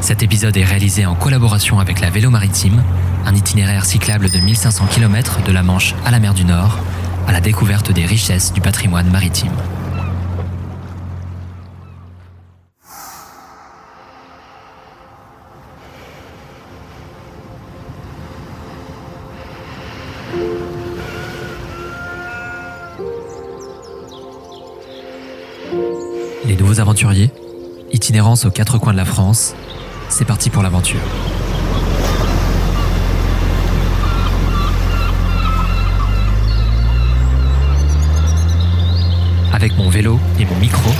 Cet épisode est réalisé en collaboration avec la Vélo Maritime, un itinéraire cyclable de 1500 km de la Manche à la mer du Nord, à la découverte des richesses du patrimoine maritime. Les nouveaux aventuriers, itinérance aux quatre coins de la France, c'est parti pour l'aventure. Avec mon vélo et mon micro,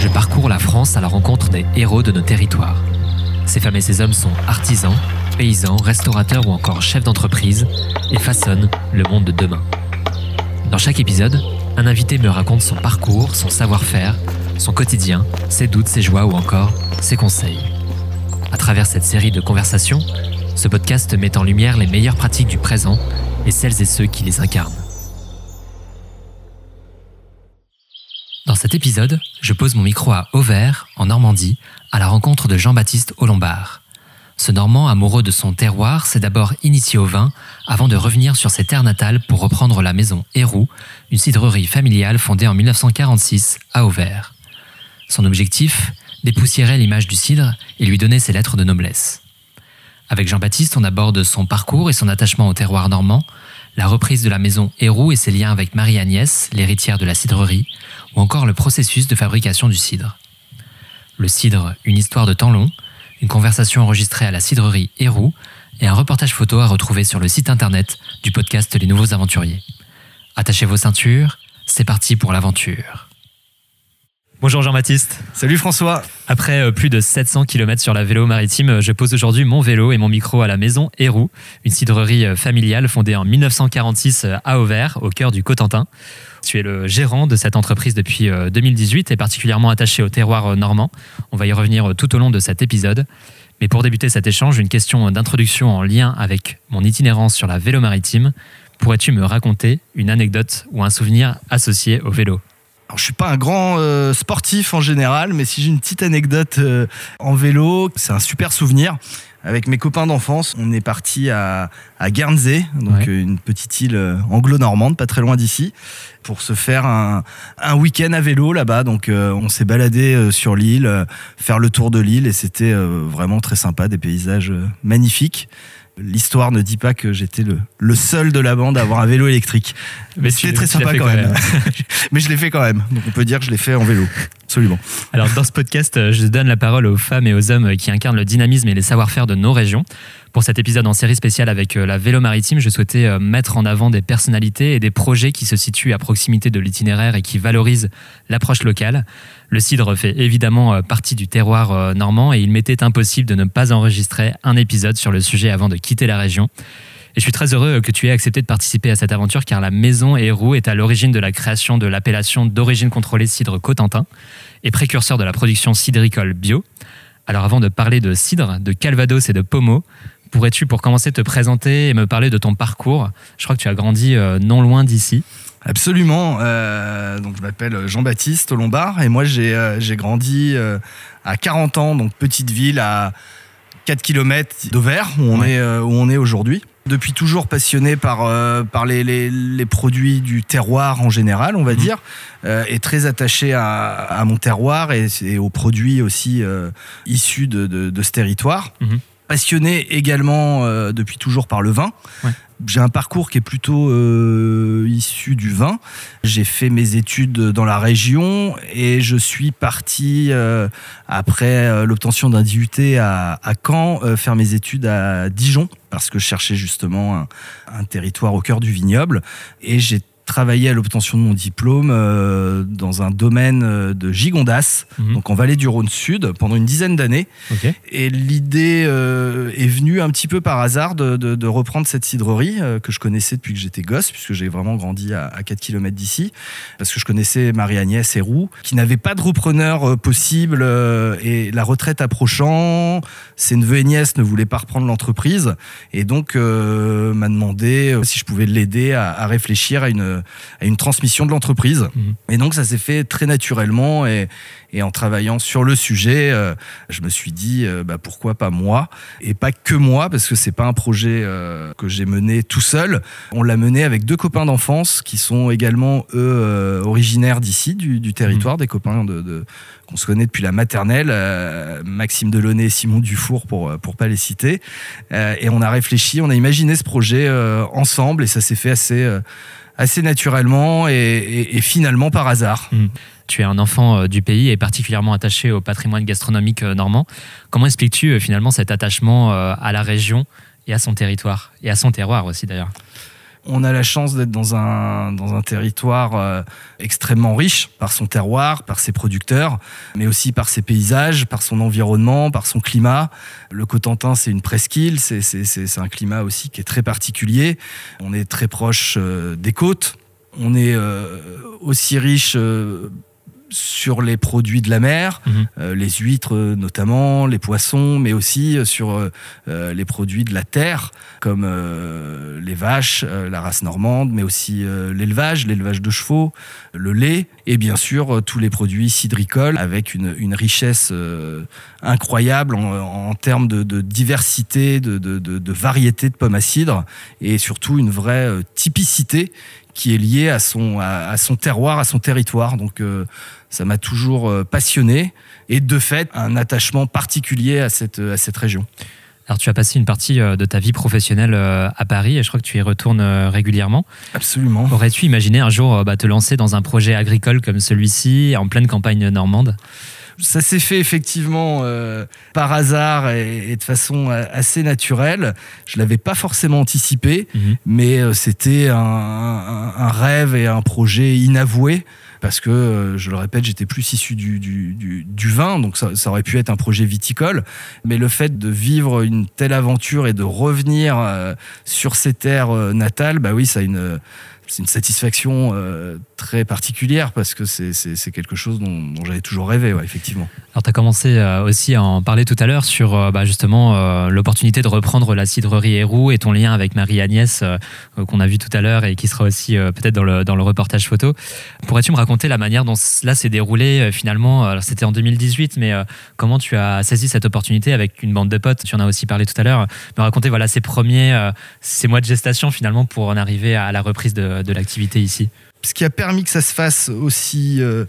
je parcours la France à la rencontre des héros de nos territoires. Ces femmes et ces hommes sont artisans, paysans, restaurateurs ou encore chefs d'entreprise et façonnent le monde de demain. Dans chaque épisode, un invité me raconte son parcours, son savoir-faire, son quotidien, ses doutes, ses joies ou encore ses conseils. À travers cette série de conversations, ce podcast met en lumière les meilleures pratiques du présent et celles et ceux qui les incarnent. Dans cet épisode, je pose mon micro à Auvers, en Normandie, à la rencontre de Jean-Baptiste Olombard. Ce Normand amoureux de son terroir s'est d'abord initié au vin avant de revenir sur ses terres natales pour reprendre la maison Héroux, une cidrerie familiale fondée en 1946 à Auvers. Son objectif Dépoussiérer l'image du cidre et lui donner ses lettres de noblesse. Avec Jean-Baptiste, on aborde son parcours et son attachement au terroir normand, la reprise de la maison Héroux et ses liens avec Marie-Agnès, l'héritière de la cidrerie, ou encore le processus de fabrication du cidre. Le cidre, une histoire de temps long, une conversation enregistrée à la cidrerie Héroux et un reportage photo à retrouver sur le site internet du podcast Les Nouveaux Aventuriers. Attachez vos ceintures, c'est parti pour l'aventure. Bonjour Jean-Baptiste. Salut François. Après euh, plus de 700 km sur la vélo maritime, euh, je pose aujourd'hui mon vélo et mon micro à la maison Héroux, une cidrerie euh, familiale fondée en 1946 à Auvers, au cœur du Cotentin. Tu es le gérant de cette entreprise depuis 2018 et particulièrement attaché au terroir normand. On va y revenir tout au long de cet épisode. Mais pour débuter cet échange, une question d'introduction en lien avec mon itinérance sur la vélo maritime. Pourrais-tu me raconter une anecdote ou un souvenir associé au vélo? Alors, je suis pas un grand euh, sportif en général, mais si j'ai une petite anecdote euh, en vélo, c'est un super souvenir. Avec mes copains d'enfance, on est parti à, à Guernsey, donc Ouais. une petite île euh, anglo-normande, pas très loin d'ici, pour se faire un, un week-end à vélo là-bas. Donc euh, on s'est baladé sur l'île, faire le tour de l'île, et c'était vraiment très sympa, des paysages magnifiques. L'histoire ne dit pas que j'étais le, le seul de la bande à avoir un vélo électrique. Mais c'était très sympa quand quand même. Mais je l'ai fait quand même. Donc on peut dire que je l'ai fait en vélo. Absolument. Alors dans ce podcast, euh, je donne la parole aux femmes et aux hommes qui incarnent le dynamisme et les savoir-faire de nos régions. Pour cet épisode en série spéciale avec euh, la vélo maritime, je souhaitais euh, mettre en avant des personnalités et des projets qui se situent à proximité de l'itinéraire et qui valorisent l'approche locale. Le cidre fait évidemment euh, partie du terroir normand et il m'était impossible de ne pas enregistrer un épisode sur le sujet avant de quitter la région. Et je suis très heureux que tu aies accepté de participer à cette aventure car la maison Héroux est à l'origine de la création de l'appellation d'origine contrôlée cidre Cotentin et précurseur de la production cidricole bio. Alors avant de parler de cidre, de calvados et de pommeau, pourrais-tu pour commencer te présenter et me parler de ton parcours? Je crois que tu as grandi euh, non loin d'ici. Absolument. Euh, donc je m'appelle Jean-Baptiste Lombard et moi j'ai euh, grandi euh, à 40 ans, donc petite ville à 4 km d'Auvers où on Ouais. est euh, où on est aujourd'hui. Depuis toujours passionné par euh, par les, les, les produits du terroir en général, on va Mhm. dire, euh, et très attaché à, à mon terroir et, et aux produits aussi euh, issus de, de, de ce territoire. Mhm. Passionné également euh, depuis toujours par le vin. Ouais. J'ai un parcours qui est plutôt euh, issu du vin. J'ai fait mes études dans la région et je suis parti euh, après l'obtention d'un DUT à, à Caen faire mes études à Dijon parce que je cherchais justement un, un territoire au cœur du vignoble et j'ai travaillé à l'obtention de mon diplôme euh, dans un domaine euh, de Gigondas, Mhm. donc en vallée du Rhône Sud, pendant une dizaine d'années. Et l'idée euh, est venue un petit peu par hasard de, de- de reprendre cette cidrerie euh, que je connaissais depuis que j'étais gosse, puisque j'ai vraiment grandi à, à 4 km d'ici, parce que je connaissais Marie-Agnès Héroux, qui n'avait pas de repreneur possible, et la retraite approchant, ses neveux et nièces ne voulaient pas reprendre l'entreprise, et donc m'a demandé si je pouvais l'aider à, à réfléchir à une, à une transmission de l'entreprise. Mhm. Et donc ça s'est fait très naturellement et, et en travaillant sur le sujet, euh, je me suis dit euh, bah, pourquoi pas moi et pas que moi parce que c'est pas un projet euh, que j'ai mené tout seul. On l'a mené avec deux copains d'enfance qui sont également eux euh, originaires d'ici, du, du territoire, des copains de, de- qu'on se connaît depuis la maternelle, euh, Maxime Delaunay et Simon Dufour pour pour pas les citer. Euh, et on a réfléchi, on a imaginé ce projet euh, ensemble et ça s'est fait assez euh, assez naturellement et, finalement par hasard. Tu es un enfant euh, du pays et particulièrement attaché au patrimoine gastronomique euh, normand. Comment expliques-tu euh, finalement cet attachement à la région et à son territoire et à son terroir aussi d'ailleurs? On a la chance d'être dans un, territoire euh, extrêmement riche par son terroir, par ses producteurs, mais aussi par ses paysages, par son environnement, par son climat. Le Cotentin, c'est une presqu'île, c'est un climat aussi qui est très particulier. On est très proche euh, des côtes. On est euh, aussi riche sur les produits de la mer, Mhm. euh, les huîtres euh, notamment, les poissons, mais aussi euh, sur euh, les produits de la terre, comme euh, les vaches, la race normande, mais aussi l'élevage, l'élevage de chevaux, le lait, et bien sûr tous les produits cidricoles, avec une, une richesse incroyable en, en termes de, de diversité, de, de, variété de pommes à cidre, et surtout une vraie typicité qui est liée à son, à, à son terroir, à son territoire. Donc euh, ça m'a toujours euh, passionné et de fait un attachement particulier à cette, à cette région. Alors tu as passé une partie euh, de ta vie professionnelle à Paris et je crois que tu y retournes régulièrement. Absolument. Aurais-tu imaginé un jour bah, te lancer dans un projet agricole comme celui-ci en pleine campagne normande? Ça s'est fait effectivement euh, par hasard et, et de façon euh, assez naturelle. Je l'avais pas forcément anticipé, Mhm. mais euh, c'était un, un- un rêve et un projet inavoué. Parce que, je le répète, j'étais plus issu du, du, du- du vin, donc ça, ça aurait pu être un projet viticole. Mais le fait de vivre une telle aventure et de revenir sur ces terres natales, bah oui, ça a une, c'est une satisfaction euh, très particulière parce que c'est, quelque chose dont, j'avais toujours rêvé, effectivement. Alors tu as commencé euh, aussi à en parler tout à l'heure sur euh, bah, justement l'opportunité de reprendre la cidrerie Héroux et ton lien avec Marie-Agnès qu'on a vu tout à l'heure et qui sera aussi peut-être dans le, dans le reportage photo. Pourrais-tu me raconter la manière dont cela s'est déroulé finalement? Alors c'était en 2018, mais comment tu as saisi cette opportunité avec une bande de potes? Tu en as aussi parlé tout à l'heure. Me raconter voilà ces premiers ces mois de gestation finalement pour en arriver à la reprise de, de l'activité ici. ce qui a permis que ça se fasse aussi, euh,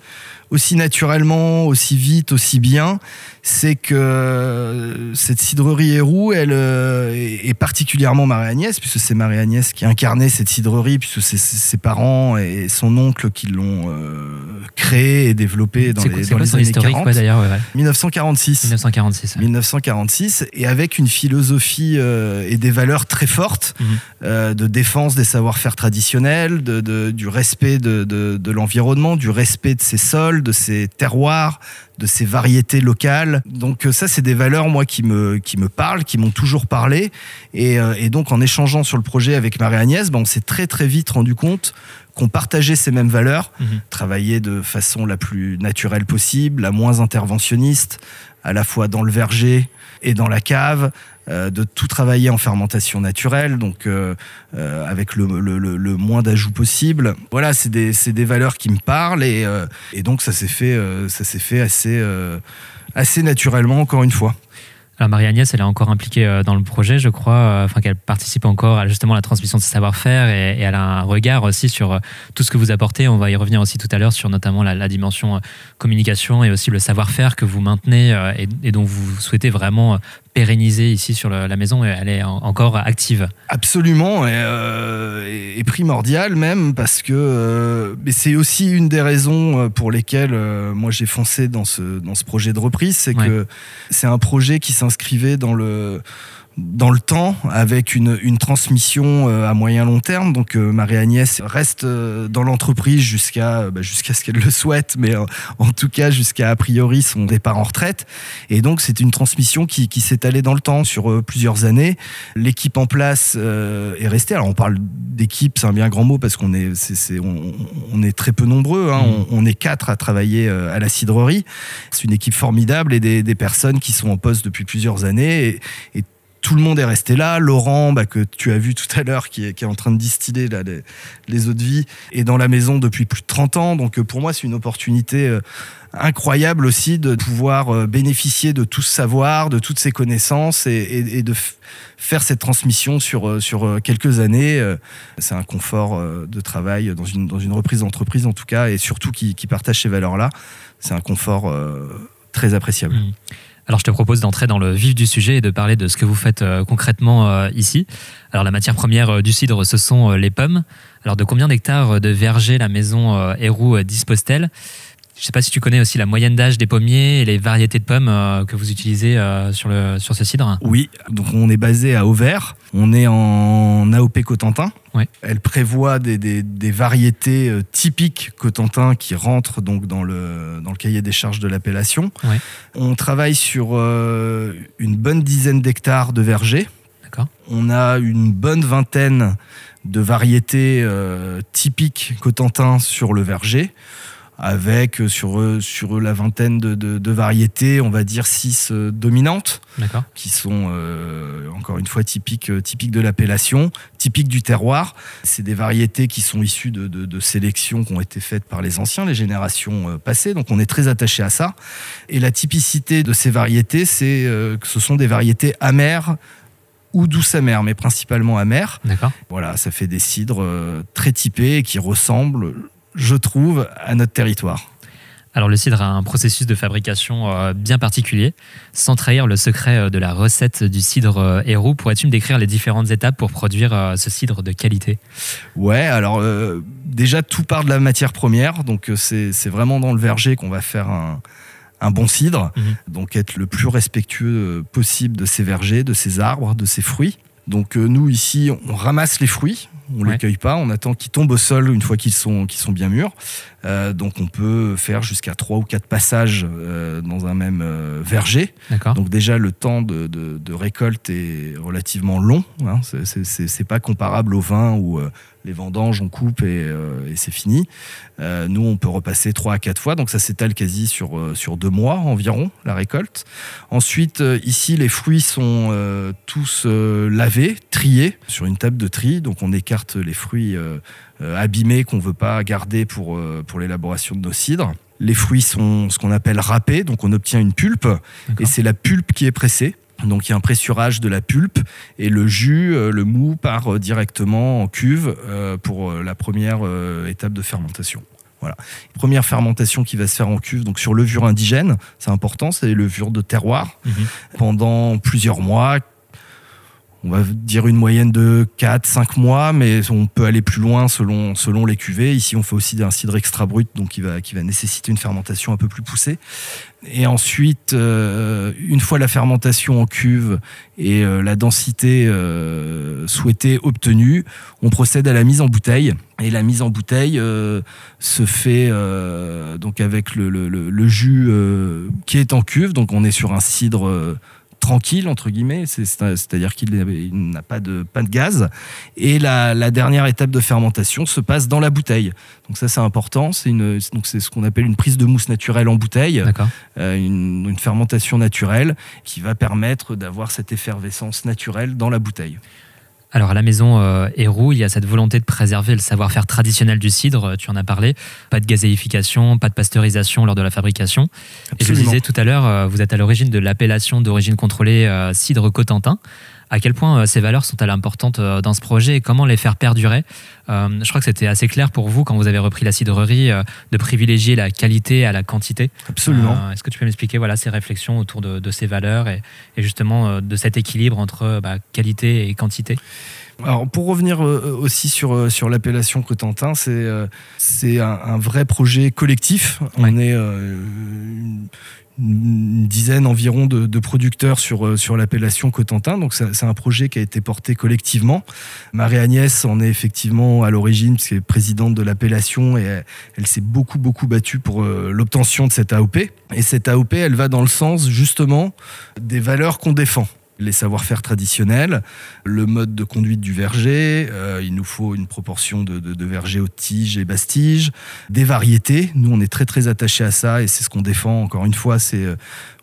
aussi naturellement, aussi vite, aussi bien, c'est que euh, cette cidrerie Héroux, elle euh, est particulièrement Marie-Agnès, puisque c'est Marie-Agnès qui incarnait cette cidrerie, puisque c'est ses parents et son oncle qui l'ont euh, créée et développée dans les, quoi, c'est dans quoi les son années historique 40. ouais, d'ailleurs ouais, ouais. 1946. 1946. ouais. 1946 et avec une philosophie et des valeurs très fortes Mhm. de défense des savoir-faire traditionnels, de, de- du respect de l'environnement, du respect de ses sols, de ses terroirs, de ses variétés locales. Donc euh, ça, c'est des valeurs moi qui me qui me parlent, qui m'ont toujours parlé. Et, euh, et donc en échangeant sur le projet avec Marie-Agnès, ben, on s'est très très vite rendu compte qu'on partageait ces mêmes valeurs, Mhm. travailler de façon la plus naturelle possible, la moins interventionniste, à la fois dans le verger et dans la cave, de tout travailler en fermentation naturelle, donc euh, euh, avec le, moins d'ajouts possible. Voilà, c'est des, valeurs qui me parlent et, euh, donc ça s'est fait, euh, ça s'est fait assez, euh, naturellement, encore une fois. Alors Marie-Agnès, elle est encore impliquée euh, dans le projet, je crois, euh, enfin qu'elle participe encore à justement la transmission de ses savoir-faire et, et elle a un regard aussi sur euh, tout ce que vous apportez. On va y revenir aussi tout à l'heure sur notamment la, dimension euh, communication et aussi le savoir-faire que vous maintenez euh, et dont vous souhaitez vraiment pérenniser ici sur le- la maison. Et elle est en- encore active. Absolument, et, euh, et- et primordial même, parce que euh, c'est aussi une des raisons euh, pour lesquelles euh, moi j'ai foncé dans ce, dans ce projet de reprise, c'est Ouais. que c'est un projet qui s'inscrivait dans le dans le temps avec une, une transmission euh, à moyen long terme donc euh, Marie-Agnès reste euh, dans l'entreprise jusqu'à bah, jusqu'à ce qu'elle le souhaite mais en tout cas jusqu'à a priori son départ en retraite et donc c'est une transmission qui, qui s'est allée dans le temps sur plusieurs années l'équipe en place est restée. Alors on parle d'équipe, c'est un bien grand mot parce qu'on est, on, on est très peu nombreux. hein. Mhm. On, on est quatre à travailler à la cidrerie. C'est une équipe formidable et des, des personnes qui sont en poste depuis plusieurs années. Et, et tout le monde est resté là. Laurent, bah, que tu as vu tout à l'heure, qui est, en train de distiller les, eaux de vie, est dans la maison depuis plus de 30 ans. Donc pour moi, c'est une opportunité incroyable aussi de pouvoir euh, bénéficier de tout ce savoir, de toutes ces connaissances et, de faire cette transmission sur, euh, euh, quelques années. C'est un confort de travail dans une, reprise d'entreprise en tout cas et surtout qui, qui partage ces valeurs-là. C'est un confort très appréciable. Mmh. Alors je te propose d'entrer dans le vif du sujet et de parler de ce que vous faites concrètement ici. Alors la matière première du cidre, ce sont les pommes. Alors de combien d'hectares de verger la maison Héroux dispose-t-elle? Je ne sais pas si tu connais aussi la moyenne d'âge des pommiers et les variétés de pommes euh, que vous utilisez euh, sur, le, sur ce cidre. Oui, donc on est basé à Auvers, on est en AOP Cotentin. Elle prévoit des, des, variétés euh, typiques Cotentin qui rentrent donc dans le, dans le cahier des charges de l'appellation. On travaille sur une bonne dizaine d'hectares de vergers. On a une bonne vingtaine de variétés typiques Cotentin sur le verger avec euh, sur, sur la vingtaine de, variétés, on va dire six euh, dominantes, qui sont euh, encore une fois typiques, typiques de l'appellation, typiques du terroir. C'est des variétés qui sont issues de, de, sélections qui ont été faites par les anciens, les générations passées, donc on est très attaché à ça. Et la typicité de ces variétés, c'est que ce sont des variétés amères ou douces amères, mais principalement amères. Voilà, ça fait des cidres très typés qui ressemblent je trouve, à notre territoire. Alors le cidre a un processus de fabrication euh, bien particulier. Sans trahir le secret euh, de la recette du cidre euh, héros, pourrais-tu me décrire les différentes étapes pour produire ce cidre de qualité? Ouais, alors déjà tout part de la matière première, donc c'est vraiment dans le verger qu'on va faire un, bon cidre, mhm. donc être le plus respectueux possible de ces vergers, de ces arbres, de ces fruits. Donc nous ici, on ramasse les fruits, on ne les cueille pas, on attend qu'ils tombent au sol une fois qu'ils sont, qu'ils sont bien mûrs. Euh, donc on peut faire jusqu'à trois ou quatre passages euh, dans un même euh, verger. Donc déjà le temps de, de, récolte est relativement long. Hein. C'est pas comparable au vin où les vendanges on coupe et, et c'est fini. nous on peut repasser trois à quatre fois, donc ça s'étale quasi sur, sur deux mois environ la récolte. Ensuite ici les fruits sont tous lavés, triés sur une table de tri, donc on écarte les fruits euh, abîmés qu'on veut pas garder pour, euh, pour l'élaboration de nos cidres. Les fruits sont ce qu'on appelle râpés, donc on obtient une pulpe, et c'est la pulpe qui est pressée. Donc il y a un pressurage de la pulpe et le jus, euh, le mou part directement en cuve pour la première étape de fermentation. Voilà. Première fermentation qui va se faire en cuve, donc sur levure indigène, c'est important, c'est levure de terroir, mhm. pendant plusieurs mois, on va dire une moyenne de 4-5 mois, mais on peut aller plus loin selon, les cuvées. Ici, on fait aussi un cidre extra brut, donc qui va, nécessiter une fermentation un peu plus poussée. Et ensuite, euh, une fois la fermentation en cuve et euh, la densité euh, souhaitée obtenue, on procède à la mise en bouteille. Et la mise en bouteille se fait donc avec le jus qui est en cuve. Donc on est sur un cidre tranquille entre guillemets, c'est-à-dire qu'il n'a pas de pas de gaz. Et la, dernière étape de fermentation se passe dans la bouteille. Donc ça c'est important. C'est une donc c'est ce qu'on appelle une prise de mousse naturelle en bouteille, euh, une, une fermentation naturelle qui va permettre d'avoir cette effervescence naturelle dans la bouteille. Alors à la maison euh, Héroux, il y a cette volonté de préserver le savoir-faire traditionnel du cidre, euh, tu en as parlé. Pas de gazéification, pas de pasteurisation lors de la fabrication. Et je disais tout à l'heure, euh, vous êtes à l'origine de l'appellation d'origine contrôlée cidre Cotentin. À quel point ces valeurs sont-elles importantes dans ce projet et comment les faire perdurer Je crois que c'était assez clair pour vous quand vous avez repris la cidrerie de privilégier la qualité à la quantité. Absolument. Est-ce que tu peux m'expliquer voilà, ces réflexions autour de, ces valeurs et, justement de cet équilibre entre bah, qualité et quantité? Alors pour revenir euh, aussi sur, euh, sur l'appellation Cotentin, c'est euh, c'est un, vrai projet collectif. On est une, dizaine environ de, producteurs sur, sur l'appellation Cotentin. Donc c'est un projet qui a été porté collectivement. Marie-Agnès en est effectivement à l'origine, parce qu'elle est présidente de l'appellation et elle, elle s'est beaucoup beaucoup battue pour l'obtention de cette AOP. Et cette AOP, elle va dans le sens justement des valeurs qu'on défend. Les savoir-faire traditionnels, le mode de conduite du verger, euh, il nous faut une proportion de, de, de verger haute tige et basse tige, des variétés, nous on est très très attachés à ça et c'est ce qu'on défend encore une fois, c'est euh,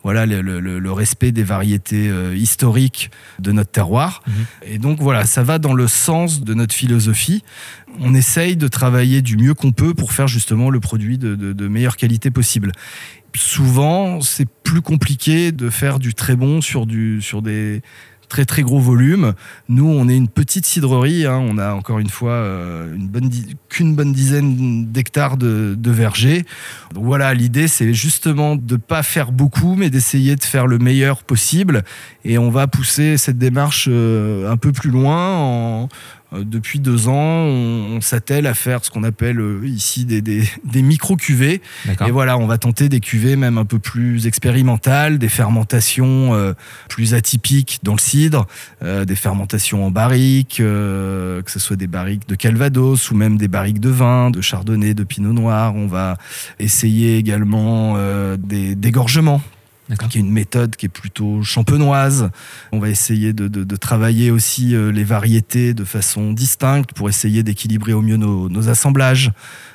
voilà le, le, le, respect des variétés euh, historiques de notre terroir. Mmh. Et donc voilà, ça va dans le sens de notre philosophie. On essaye de travailler du mieux qu'on peut pour faire justement le produit de meilleure qualité possible souvent, c'est plus compliqué de faire du très bon sur, des très très gros volumes. Nous, on est une petite cidrerie. Hein. On a encore une fois euh, une bonne qu'une bonne dizaine d'hectares de, vergers. Donc voilà, l'idée, c'est justement de pas faire beaucoup, mais d'essayer de faire le meilleur possible. Et on va pousser cette démarche euh, un peu plus loin en, depuis deux ans, on, on s'attelle à faire ce qu'on appelle euh, ici des, des, des micro-cuvées. Et voilà, on va tenter des cuvées même un peu plus expérimentales, des fermentations euh, plus atypiques dans le cidre, euh, des fermentations en barrique, euh, que ce soit des barriques de Calvados ou même des barriques de vin, de Chardonnay, de Pinot Noir. On va essayer également euh, des dégorgements qui est une méthode qui est plutôt champenoise. On va essayer de, de, de travailler aussi euh, les variétés de façon distincte pour essayer d'équilibrer au mieux nos, nos, assemblages.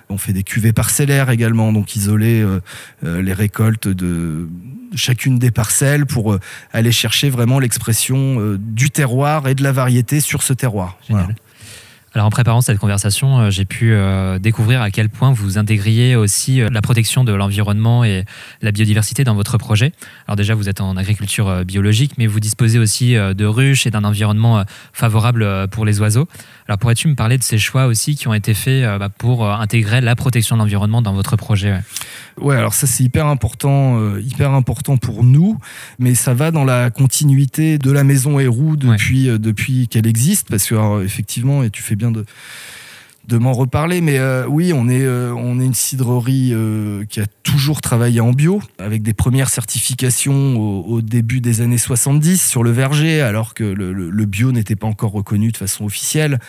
On fait des cuvées parcellaires également, donc isoler euh, euh, les récoltes de chacune des parcelles pour aller chercher vraiment l'expression du terroir et de la variété sur ce terroir. Génial. Voilà. Alors en préparant cette conversation, euh, j'ai pu euh, découvrir à quel point vous intégriez aussi euh, la protection de l'environnement et la biodiversité dans votre projet. Alors déjà, vous êtes en agriculture biologique, mais vous disposez aussi de ruches et d'un environnement favorable pour les oiseaux. Alors pourrais-tu me parler de ces choix aussi qui ont été faits bah, pour intégrer la protection de l'environnement dans votre projet ouais? ouais, alors ça c'est hyper important, hyper important pour nous, mais ça va dans la continuité de la maison Héroux depuis, ouais. depuis qu'elle existe, parce que alors, effectivement, et tu fais bien de m'en reparler, mais euh, oui, on est, euh, on est une cidrerie euh, qui a toujours travaillé en bio, avec des premières certifications au, début des années 70 sur le verger, alors que le bio n'était pas encore reconnu de façon officielle.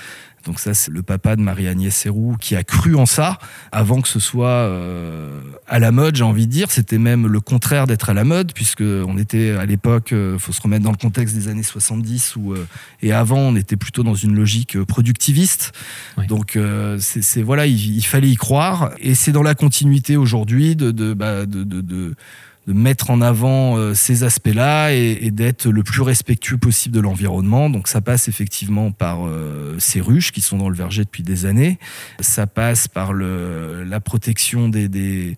Donc ça, c'est le papa de Marie-Agnès Serroux qui a cru en ça avant que ce soit euh, à la mode, j'ai envie de dire. C'était même le contraire d'être à la mode, puisque on était à l'époque, euh, faut se remettre dans le contexte des années 70 où euh, et avant, on était plutôt dans une logique euh, productiviste. Oui. Donc euh, c'est voilà, il, il, fallait y croire, et c'est dans la continuité aujourd'hui de de, bah, de, de, de mettre en avant euh, ces aspects-là et, et d'être le plus respectueux possible de l'environnement. Donc ça passe effectivement par euh, ces ruches qui sont dans le verger depuis des années. Ça passe par le, la protection des, des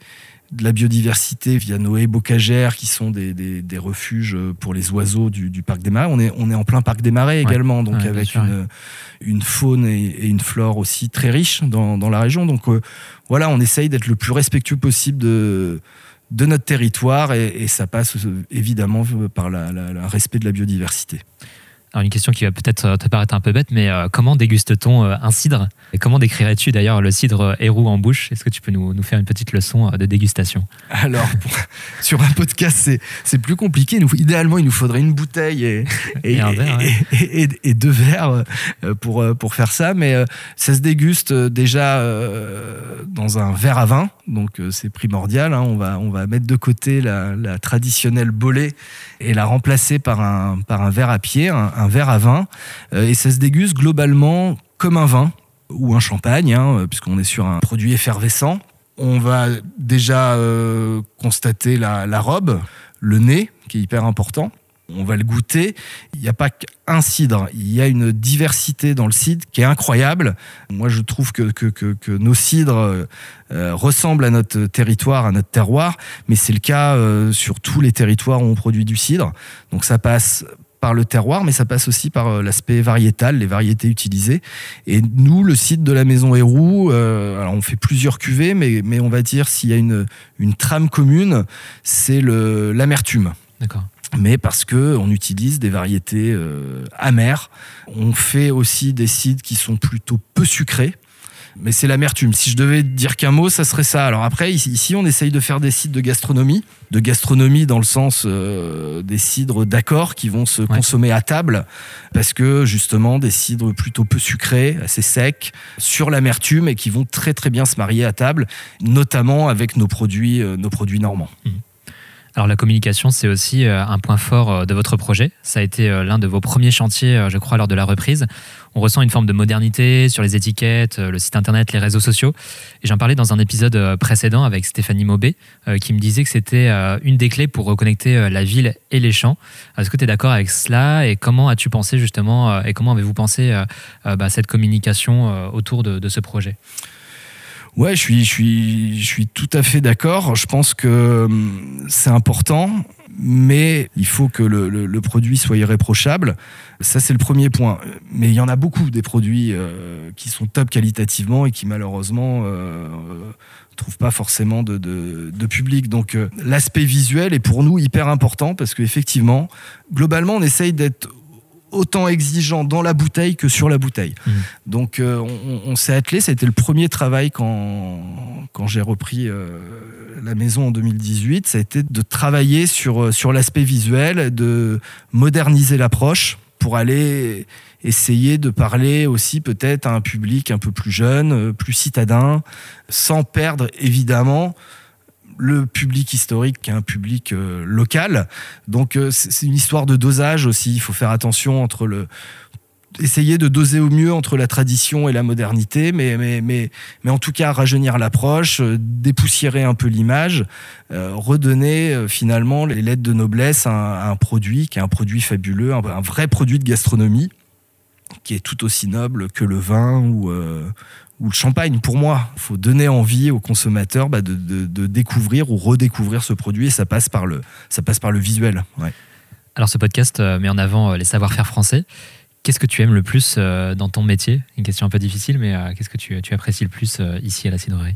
de la biodiversité via nos haies bocagères qui sont des, refuges pour les oiseaux du, du, parc des Marais. On est, on est en plein parc des Marais ouais. également, donc ouais, avec sûr, une, ouais. une faune et, et, une flore aussi très riche dans, dans la région. Donc euh, voilà, on essaye d'être le plus respectueux possible de, de notre territoire et, ça passe euh, évidemment par le respect de la biodiversité. Alors une question qui va peut-être te paraître un peu bête, mais euh, comment déguste-t-on euh, un cidre? Et comment décrirais-tu d'ailleurs le cidre héroux en bouche? Est-ce que tu peux nous, nous, faire une petite leçon euh, de dégustation? Alors, pour, sur un podcast, c'est plus compliqué. Nous, idéalement, il nous faudrait une bouteille et, et, et, verre, ouais. et deux verres euh, pour, euh, pour faire ça. Mais euh, ça se déguste déjà dans un verre à vin, donc c'est primordial. Hein. On, va, on va mettre de côté la, la, traditionnelle bolée et la remplacer par un, par un verre à pied, un, un verre à vin. et ça se déguste globalement comme un vin ou un champagne, hein, puisqu'on est sur un produit effervescent. On va déjà euh, constater la, robe, le nez, qui est hyper important. On va le goûter. Il n'y a pas qu'un cidre, il y a une diversité dans le cidre qui est incroyable. Moi, je trouve que, nos cidres euh, ressemblent à notre territoire, à notre terroir, mais c'est le cas euh, sur tous les territoires où on produit du cidre. Donc ça passe par le terroir, mais ça passe aussi par euh, l'aspect variétal, les variétés utilisées. Et nous, le site de la Maison Héroux, euh, alors on fait plusieurs cuvées, mais, mais on va dire s'il y a une, une trame commune, c'est l'amertume. D'accord mais parce que on utilise des variétés euh, amères. On fait aussi des cidres qui sont plutôt peu sucrés mais c'est l'amertume. Si je devais dire qu'un mot, ça serait ça. Alors après, ici, on essaye de faire des cidres de gastronomie, de gastronomie dans le sens euh, des cidres d'accord qui vont se ouais. consommer à table, parce que justement des cidres plutôt peu sucrés, assez secs, sur l'amertume et qui vont très très bien se marier à table, notamment avec nos produits, euh, nos produits normands. Mmh. Alors la communication, c'est aussi euh, un point fort euh, de votre projet. Ça a été euh, l'un de vos premiers chantiers, je crois, lors de la reprise. On ressent une forme de modernité sur les étiquettes, le site internet, les réseaux sociaux. Et j'en parlais dans un épisode précédent avec Stéphanie Maubé, qui me disait que c'était une des clés pour reconnecter la ville et les champs. Est-ce que tu es d'accord avec cela Et comment as-tu pensé justement, et comment avez-vous pensé bah, cette communication autour de ce projet? Ouais, je suis, je suis, je suis tout à fait d'accord. Je pense que hum, c'est important, mais il faut que le, produit soit irréprochable. Ça, c'est le premier point. Mais il y en a beaucoup des produits euh, qui sont top qualitativement et qui malheureusement euh, trouvent pas forcément de, public. Donc euh, l'aspect visuel est pour nous hyper important parce qu'effectivement, globalement, on essaye d'être autant exigeant dans la bouteille que sur la bouteille. Mmh. Donc euh, on, s'est attelé, ça a été le premier travail quand, quand j'ai repris euh, la maison en 2018, ça a été de travailler sur, euh, sur l'aspect visuel, de moderniser l'approche pour aller essayer de parler aussi peut-être à un public un peu plus jeune, plus citadin, sans perdre évidemment le public historique qui est un public euh, local. Donc euh, c'est une histoire de dosage aussi. Il faut faire attention entre le essayer de doser au mieux entre la tradition et la modernité, mais, mais, mais, mais en tout cas rajeunir l'approche, euh, dépoussiérer un peu l'image, redonner finalement les lettres de noblesse à, un produit qui est un produit fabuleux, un, vrai produit de gastronomie qui est tout aussi noble que le vin ou, ou le champagne pour moi. Il faut donner envie aux consommateurs bah, de, découvrir ou redécouvrir ce produit et ça passe par le, ça passe par le visuel. Alors ce podcast euh, met en avant euh, les savoir-faire français. Qu'est-ce que tu aimes le plus euh, dans ton métier? Une question un peu difficile, mais qu'est-ce que tu, apprécies le plus ici à la cidrerie?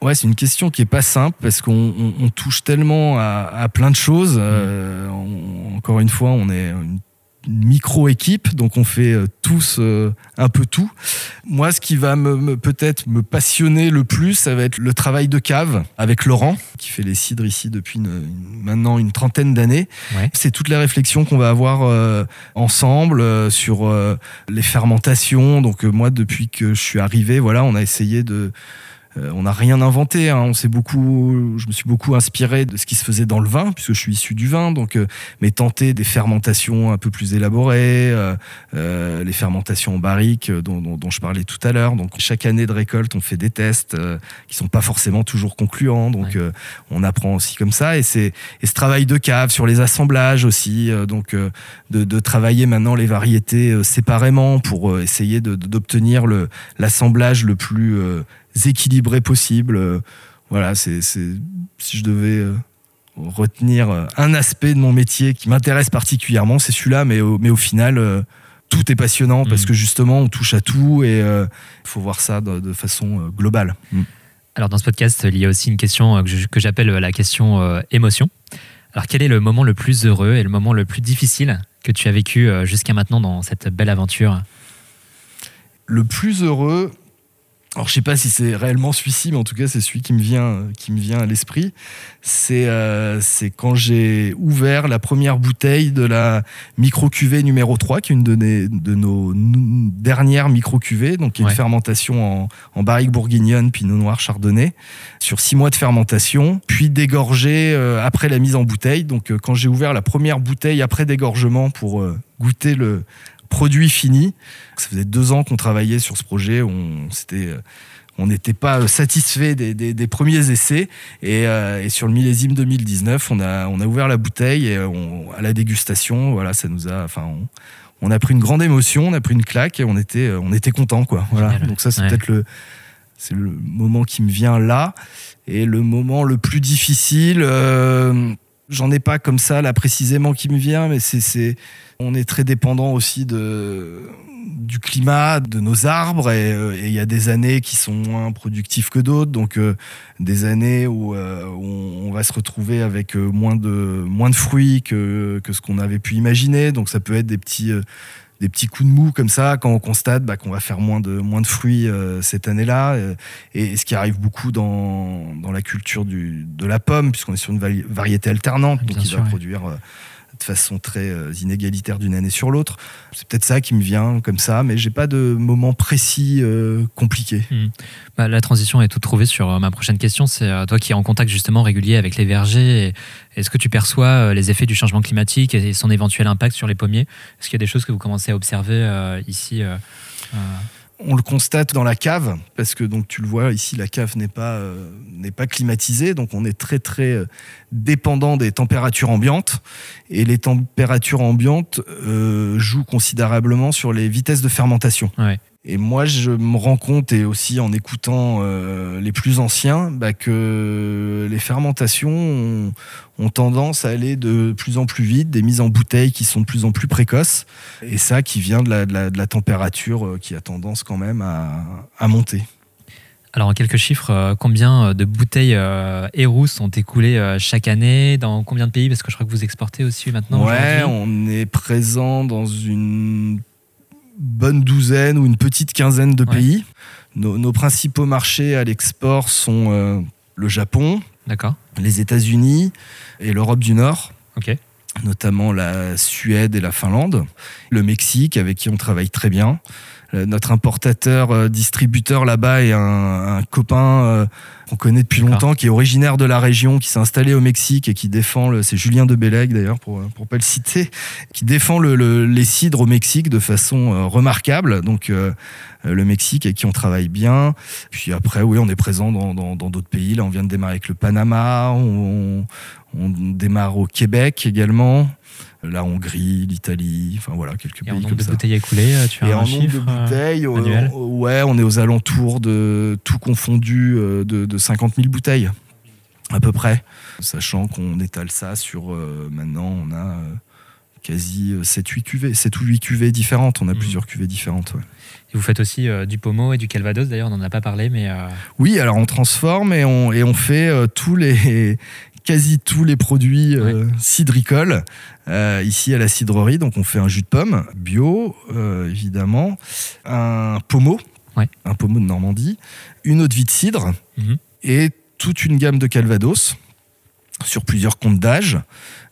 Ouais, c'est une question qui est pas simple parce qu'on touche tellement à, plein de choses. Mmh. encore une fois, on est une micro-équipe, donc on fait euh, tous euh, un peu tout. Moi, ce qui va me, peut-être me passionner le plus, ça va être le travail de cave avec Laurent, qui fait les cidres ici depuis maintenant une trentaine d'années. C'est toutes les réflexions qu'on va avoir euh, ensemble sur les fermentations. Donc moi, depuis que je suis arrivé, voilà, on a essayé de euh, on n'a rien inventé. Hein. On s'est beaucoup, je me suis beaucoup inspiré de ce qui se faisait dans le vin, puisque je suis issu du vin. Donc, euh, mais tenter des fermentations un peu plus élaborées, euh, les fermentations en barrique dont, je parlais tout à l'heure. Donc, chaque année de récolte, on fait des tests qui sont pas forcément toujours concluants. Donc, on apprend aussi comme ça. Et c'est ce travail de cave sur les assemblages aussi. donc, de, travailler maintenant les variétés séparément pour essayer d'obtenir l'assemblage le plus équilibré possible. Euh, voilà, c'est si je devais euh, retenir euh, un aspect de mon métier qui m'intéresse particulièrement, c'est celui-là, mais au, mais au final, tout est passionnant parce mm. que justement, on touche à tout et il faut voir ça de, façon globale. Mm. Alors, dans ce podcast, il y a aussi une question que j'appelle la question émotion. Alors, quel est le moment le plus heureux et le moment le plus difficile que tu as vécu jusqu'à maintenant dans cette belle aventure? Le plus heureux, alors je sais pas si c'est réellement celui-ci, mais en tout cas c'est celui qui me vient, qui me vient à l'esprit. C'est euh, c'est quand j'ai ouvert la première bouteille de la micro cuvée numéro 3, qui est une de, de nos dernières micro cuvées, donc qui est une fermentation en, en barrique bourguignonne, pinot noir, chardonnay, sur six mois de fermentation, puis dégorgé euh, après la mise en bouteille. Donc euh, quand j'ai ouvert la première bouteille après dégorgement pour goûter le produit fini. Ça faisait deux ans qu'on travaillait sur ce projet. On euh, on n'était pas satisfait des, premiers essais. Euh, et, sur le millésime 2019, on a, on a ouvert la bouteille et à la dégustation, voilà, ça nous a, enfin, on, a pris une grande émotion, on a pris une claque et on était, on était content, quoi. Voilà. Donc ça, c'est peut-être le, c'est le moment qui me vient là. Et le moment le plus difficile, euh, j'en ai pas comme ça là précisément qui me vient, mais c'est on est très dépendant aussi de, du climat, de nos arbres, euh, et il y a des années qui sont moins productifs que d'autres, donc euh, des années où, euh, on, va se retrouver avec moins de, moins de fruits que, que ce qu'on avait pu imaginer, donc ça peut être des petits des petits coups de mou comme ça quand on constate bah, qu'on va faire moins de, moins de fruits cette année-là. et, ce qui arrive beaucoup dans, dans la culture du, de la pomme, puisqu'on est sur une variété alternante, donc qui va produire de façon très euh, inégalitaire d'une année sur l'autre. C'est peut-être ça qui me vient comme ça, mais j'ai pas de moment précis euh, compliqué. Mmh. Bah, la transition est toute trouvée sur euh, ma prochaine question. C'est toi qui es en contact justement régulier avec les vergers. Est-ce que tu perçois les effets du changement climatique et son éventuel impact sur les pommiers? Est-ce qu'il y a des choses que vous commencez à observer ici on le constate dans la cave, parce que donc tu le vois ici, la cave n'est pas, euh, pas climatisée, donc on est très très euh, dépendant des températures ambiantes, et les températures ambiantes euh, jouent considérablement sur les vitesses de fermentation. Et moi, je me rends compte, et aussi en écoutant euh, les plus anciens, bah, que les fermentations ont, tendance à aller de plus en plus vite, des mises en bouteille qui sont de plus en plus précoces, et ça qui vient de la, température euh, qui a tendance quand même à, monter. Alors en quelques chiffres, euh, combien de bouteilles euh, sont écoulées chaque année? Dans combien de pays? Parce que je crois que vous exportez aussi maintenant. Ouais, on est présent dans une bonne douzaine ou une petite quinzaine de pays. Nos, principaux marchés à l'export sont euh, le Japon, les États-Unis et l'Europe du Nord. Notamment la Suède et la Finlande, le Mexique avec qui on travaille très bien. Euh, notre importateur euh, distributeur là-bas est un, copain qu'on connaît depuis longtemps, qui est originaire de la région, qui s'est installé au Mexique et qui défend, c'est Julien de Bellec d'ailleurs, pour ne pas le citer, qui défend le, les cidres au Mexique de façon euh, remarquable. Donc euh, le Mexique avec qui on travaille bien. Puis après, oui, on est présent dans d'autres pays. Là, on vient de démarrer avec le Panama, on, on démarre au Québec également la Hongrie, l'Italie, enfin voilà, quelques pays en nombre de bouteilles écoulées, euh, tu as Et un en chiffre nombre de bouteilles, euh, ouais, on est aux alentours de tout confondu euh, de, 50 000 bouteilles, à peu près. Sachant qu'on étale ça sur, maintenant, on a quasi 7-8 cuvées, 7 ou 8 cuvées différentes, on a mmh. plusieurs cuvées différentes. Et vous faites aussi du pommeau et du calvados, d'ailleurs, on n'en a pas parlé, mais... Oui, alors on transforme et on, et on fait tous les quasi tous les produits euh, cidricoles euh, ici à la cidrerie. Donc on fait un jus de pomme bio, euh, évidemment, un pommeau, un pommeau de Normandie, une eau de vie de cidre mhm. et toute une gamme de calvados sur plusieurs comptes d'âge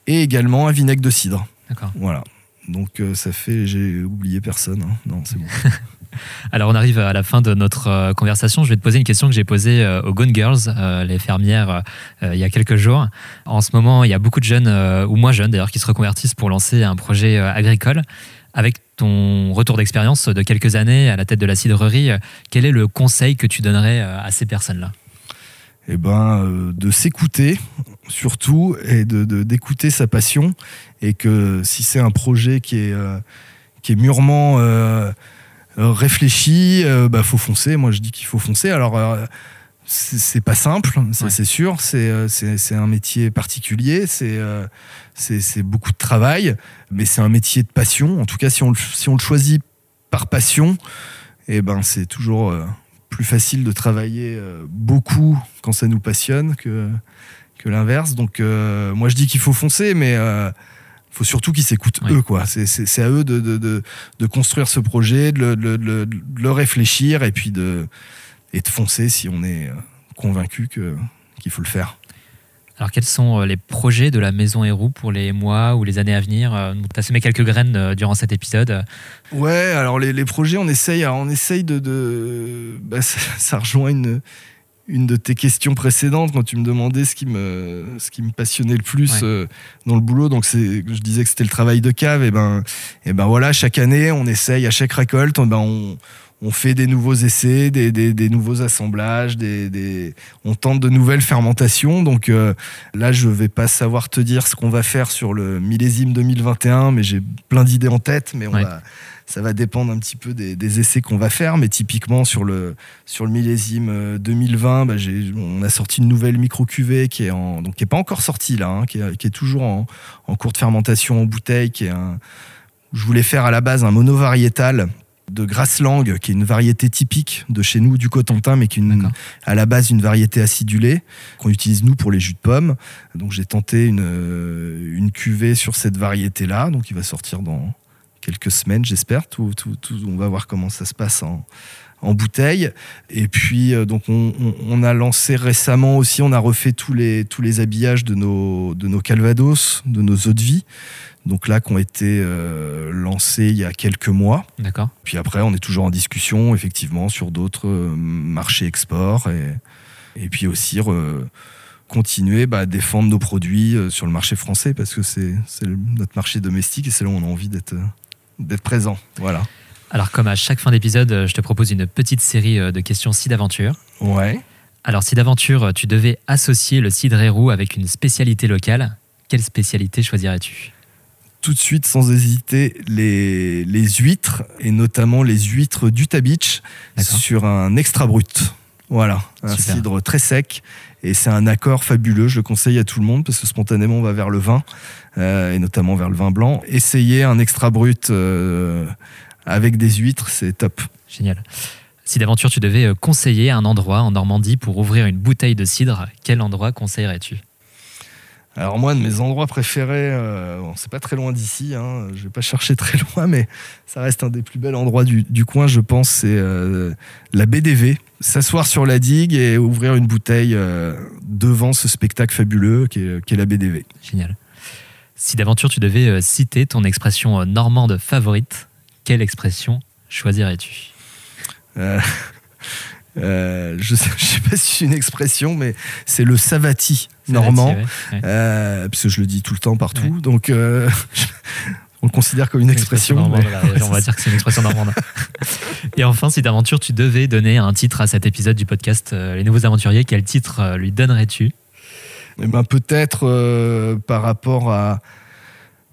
et également un vinaigre de cidre. Voilà. Donc ça fait, j'ai oublié personne. Hein. Non, c'est bon. Alors on arrive à la fin de notre euh, conversation. Je vais te poser une question que j'ai posée euh, aux Gone Girls, euh, les fermières, il y a quelques jours. En ce moment, il y a beaucoup de jeunes, ou moins jeunes d'ailleurs, qui se reconvertissent pour lancer un projet agricole. Avec ton retour d'expérience de quelques années à la tête de la cidrerie, quel est le conseil que tu donnerais à ces personnes-là? Eh ben, de s'écouter surtout et de d'écouter sa passion et que si c'est un projet qui est mûrement euh, réfléchi, euh, bah faut foncer. Moi, je dis qu'il faut foncer. Alors, euh, c'est pas simple, c'est sûr. C'est un métier particulier. C'est beaucoup de travail, mais c'est un métier de passion. En tout cas, si on le, si on le choisit par passion, et eh ben c'est toujours plus facile de travailler beaucoup quand ça nous passionne que, que l'inverse. Donc, moi, je dis qu'il faut foncer, mais faut surtout qu'ils s'écoutent eux, quoi. C'est à eux de, de, de, construire ce projet, de le, réfléchir et puis de, et de foncer si on est euh, convaincu qu'il faut le faire. Alors, quels sont euh, les projets de la Maison Héroux pour les mois ou les années à venir euh, Tu as semé quelques graines durant cet épisode. Ouais, alors les, les projets, on essaye, on essaye de. de bah, ça, ça, rejoint une, une de tes questions précédentes quand tu me demandais ce qui me, ce qui me passionnait le plus euh, dans le boulot. Donc, je disais que c'était le travail de cave. Et ben, et ben voilà, chaque année, on essaye, à chaque récolte, ben on, on fait des nouveaux essais, des, des, des nouveaux assemblages, des, des, on tente de nouvelles fermentations. Donc euh, là, je vais pas savoir te dire ce qu'on va faire sur le millésime 2021, mais j'ai plein d'idées en tête. Mais on va ça va dépendre un petit peu des, essais qu'on va faire, mais typiquement sur le, sur le millésime 2020, euh, bah, on a sorti une nouvelle micro-cuvée qui est en, donc qui est pas encore sortie là, hein, qui, est, toujours en, en, cours de fermentation en bouteille, qui est un, je voulais faire à la base un monovariétal de grasse langue, qui est une variété typique de chez nous, du Cotentin, mais qui est à la base une variété acidulée qu'on utilise nous pour les jus de pommes. Donc j'ai tenté une, euh, une cuvée sur cette variété-là, donc il va sortir dans, quelques semaines, j'espère. Tout, tout, on va voir comment ça se passe en, en bouteille. Et puis, euh, donc, on, on- on a lancé récemment aussi, on a refait tous les, tous les habillages de nos, de nos Calvados, de nos eaux de vie. Donc là, qui ont été euh, lancés il y a quelques mois. D'accord. Puis après, on est toujours en discussion, effectivement, sur d'autres euh, marchés export. Et, et puis aussi continuer bah, à défendre nos produits euh, sur le marché français, parce que c'est notre marché domestique et c'est là où on a envie d'être d'être présent. Voilà. Alors, comme à chaque fin d'épisode, euh, je te propose une petite série euh, de questions si d'aventure. Ouais. Alors, si d'aventure, tu devais associer le cidre Héroux avec une spécialité locale, quelle spécialité choisirais-tu? Tout de suite, sans hésiter, les, les huîtres, et notamment les huîtres d'Utah Beach, sur un extra brut. Voilà, un Super. cidre très sec. Et c'est un accord fabuleux, je le conseille à tout le monde parce que spontanément on va vers le vin, euh, et notamment vers le vin blanc. Essayez un extra brut euh, avec des huîtres, c'est top. Génial. Si d'aventure, tu devais euh, conseiller un endroit en Normandie pour ouvrir une bouteille de cidre, quel endroit conseillerais-tu? Alors moi, de mes endroits préférés, euh, bon, c'est pas très loin d'ici, hein, je vais pas chercher très loin, mais ça reste un des plus bels endroits du, du coin, je pense, c'est euh, la BDV. S'asseoir sur la digue et ouvrir une bouteille euh, devant ce spectacle fabuleux qui est, la BDV. Génial. Si d'aventure, tu devais citer ton expression normande favorite, quelle expression choisirais-tu? Je, je sais pas si c'est une expression, mais c'est le savati normand. Ouais. Euh, parce que je le dis tout le temps partout, donc euh, on le considère comme une expression. normande, mais- voilà, on va dire que c'est une expression normande. Et enfin, si d'aventure, tu devais donner un titre à cet épisode du podcast euh, Les Nouveaux Aventuriers, quel titre euh, lui donnerais-tu? Eh ben, peut-être euh, par rapport à,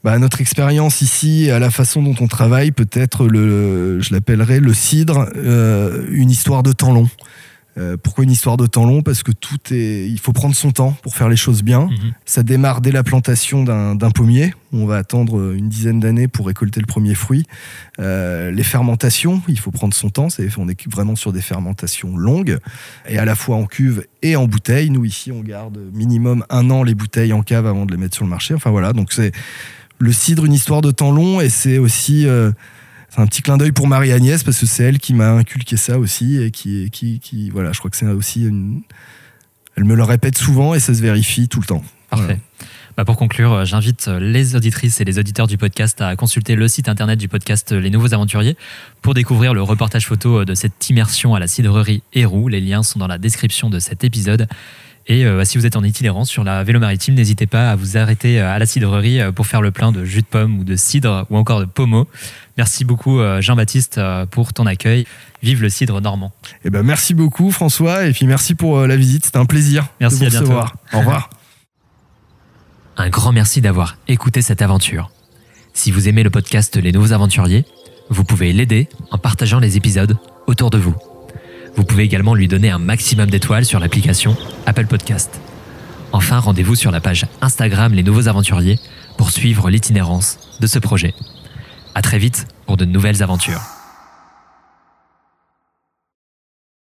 bah, à notre expérience ici, et à la façon dont on travaille, peut-être le, je l'appellerais le cidre, euh, une histoire de temps long. Euh, pourquoi une histoire de temps long? Parce que tout est, il faut prendre son temps pour faire les choses bien. Mhm. Ça démarre dès la plantation d'un pommier. On va attendre une dizaine d'années pour récolter le premier fruit. Euh, les fermentations, il faut prendre son temps. C'est- On est vraiment sur des fermentations longues, et à la fois en cuve et en bouteille. Nous, ici, on garde minimum un an les bouteilles en cave avant de les mettre sur le marché. Enfin voilà, donc c'est le cidre, une histoire de temps long, et c'est aussi... euh, c'est un petit clin d'œil pour Marie-Agnès parce que c'est elle qui m'a inculqué ça aussi et qui, qui, qui voilà, je crois que c'est aussi une. Elle me le répète souvent et ça se vérifie tout le temps. Parfait. Voilà. Bah, pour conclure, euh, j'invite euh, les auditrices et les auditeurs du podcast à consulter le site internet du podcast euh, Les Nouveaux Aventuriers pour découvrir le reportage photo de cette immersion à la cidrerie Héroux. Les liens sont dans la description de cet épisode. Et euh, si vous êtes en itinérance sur la vélo maritime, n'hésitez pas à vous arrêter euh, à la cidrerie euh, pour faire le plein de jus de pomme ou de cidre ou encore de pommeau. Merci beaucoup Jean-Baptiste pour ton accueil. Vive le cidre normand. Eh ben, merci beaucoup François et puis merci pour la visite. C'était un plaisir Merci, de à vous bientôt. recevoir. Au revoir. Un grand merci d'avoir écouté cette aventure. Si vous aimez le podcast Les Nouveaux Aventuriers, vous pouvez l'aider en partageant les épisodes autour de vous. Vous pouvez également lui donner un maximum d'étoiles sur l'application Apple Podcast. Enfin, rendez-vous sur la page Instagram Les Nouveaux Aventuriers pour suivre l'itinérance de ce projet. À très vite pour de nouvelles aventures.